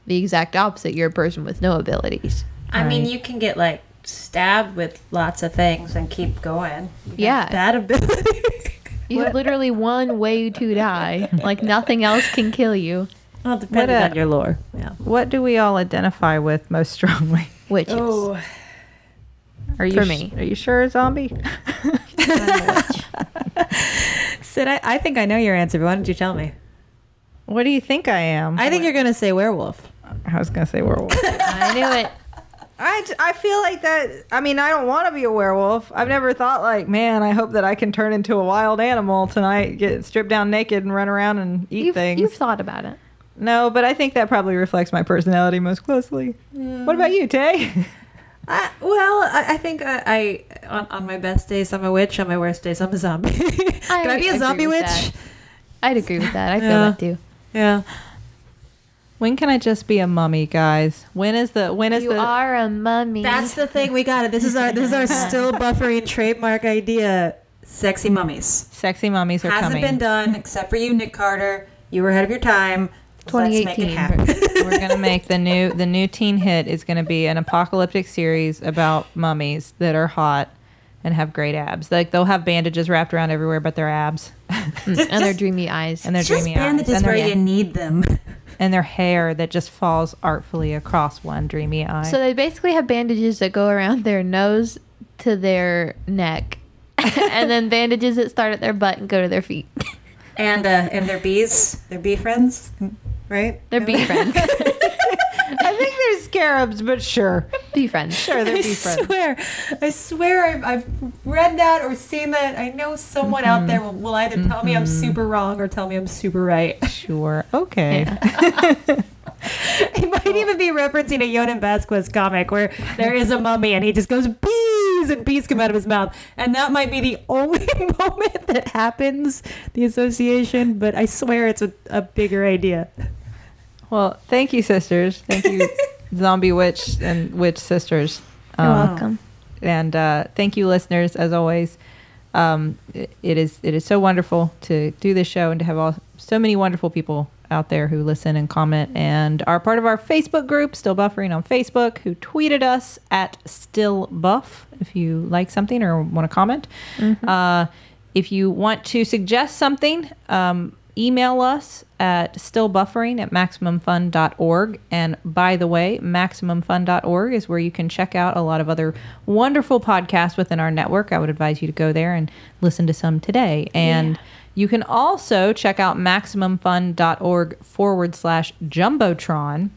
the exact opposite you're a person with no abilities I mean, you can get like stabbed with lots of things and keep going. You Yeah. that ability. you have literally one way to die like nothing else can kill you well, depending What a- on your lore. Yeah. What do we all identify with most strongly? witches Oh. Are you For sh- me. Are you sure, zombie? I'm a witch. Sid, I, I think I know your answer, but why don't you tell me? What do you think I am? I think you're gonna say werewolf. I was gonna say werewolf. I knew it I, j- I feel like that. I mean, I don't want to be a werewolf. I've never thought like, man, I hope that I can turn into a wild animal tonight, get stripped down naked and run around and eat you've, things. you've thought about it No, but I think that probably reflects my personality most closely. Mm. What about you, Tay? I, well, I, I think I, I on, on my best days I'm a witch. On my worst days I'm a zombie. Can I be a zombie witch? that. I'd agree with that I feel Yeah. that too Yeah. When can I just be a mummy, guys? When is the when is you the are a mummy That's the thing. We got it. This is our this is our still buffering trademark idea. Sexy mummies. sexy mummies are Hasn't coming? been done except for you, Nick Carter. You were ahead of your time. Let's make it 2018. happen. We're gonna make the new the new teen hit is gonna be an apocalyptic series about mummies that are hot, and have great abs. Like they'll have bandages wrapped around everywhere but their abs mm, Just, and their dreamy eyes. and their just dreamy eyes bandages and where their, you need them. And their hair that just falls artfully across one dreamy eye. so they basically have bandages that go around their nose to their neck, and then bandages that start at their butt and go to their feet. And uh, and their bees, their bee friends, right? They're bee friends. I scarabs, but sure. bee friends. Sure, they're I bee friends. swear, I swear, I've, I've read that or seen that. I know someone out there will, will either tell me I'm mm-hmm. super wrong or tell me I'm super right. Sure. Okay. It might even be referencing a Jhonen Vasquez comic where there is a mummy and he just goes bees and bees come out of his mouth, and that might be the only moment that happens. The association, but I swear it's a, a bigger idea. Well, thank you, sisters. Thank you, zombie witch and witch sisters. You're Um, welcome. and uh, thank you, listeners, as always. Um, it, it is it is so wonderful to do this show and to have all so many wonderful people out there who listen and comment and are part of our Facebook group, Still Buffering on Facebook, who tweeted us at Still Buff if you like something or want to comment. Uh, if you want to suggest something, um, email us at stillbuffering at maximumfun.org. And by the way, maximumfun.org is where you can check out a lot of other wonderful podcasts within our network. I would advise you to go there and listen to some today. And you can also check out maximumfun.org forward slash jumbotron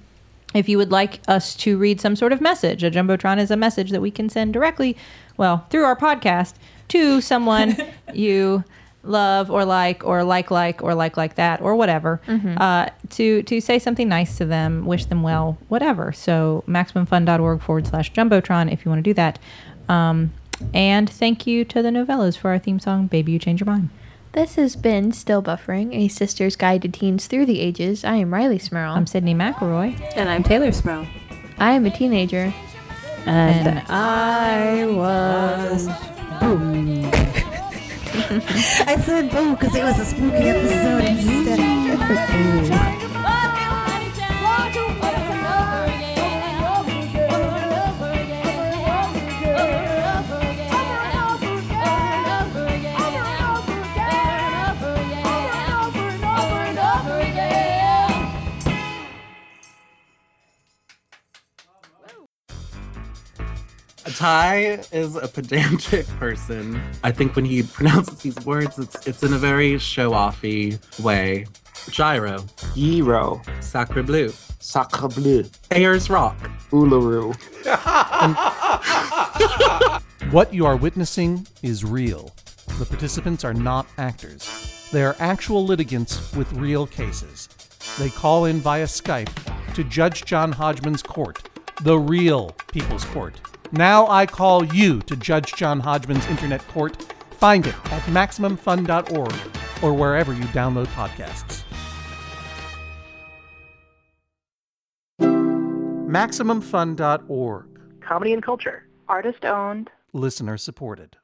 if you would like us to read some sort of message. A jumbotron is a message that we can send directly, well, through our podcast to someone you love or like or like like or like like that or whatever uh, to to say something nice to them wish them well whatever so maximumfun.org forward slash jumbotron if you want to do that um, and thank you to the Nouvellas for our theme song baby you change your mind This has been Still Buffering, a sister's guide to teens through the ages. I am Rileigh Smirl. i'm sydnee mcelroy And I'm Teylor Smirl. I am a teenager. and I was. I said oh, boo because it was a spooky episode instead. Ty is a pedantic person. I think when he pronounces these words, it's it's in a very show-offy way. Gyro, Gyro, Sacre Bleu, Sacre Bleu, Ayers Rock, Uluru. What you are witnessing is real. The participants are not actors. They are actual litigants with real cases. They call in via Skype to Judge John Hodgman's court, the real People's Court. Now I call you to Judge John Hodgman's internet court. Find it at MaximumFun.org or wherever you download podcasts. MaximumFun.org. Comedy and culture. Artist owned. Listener supported.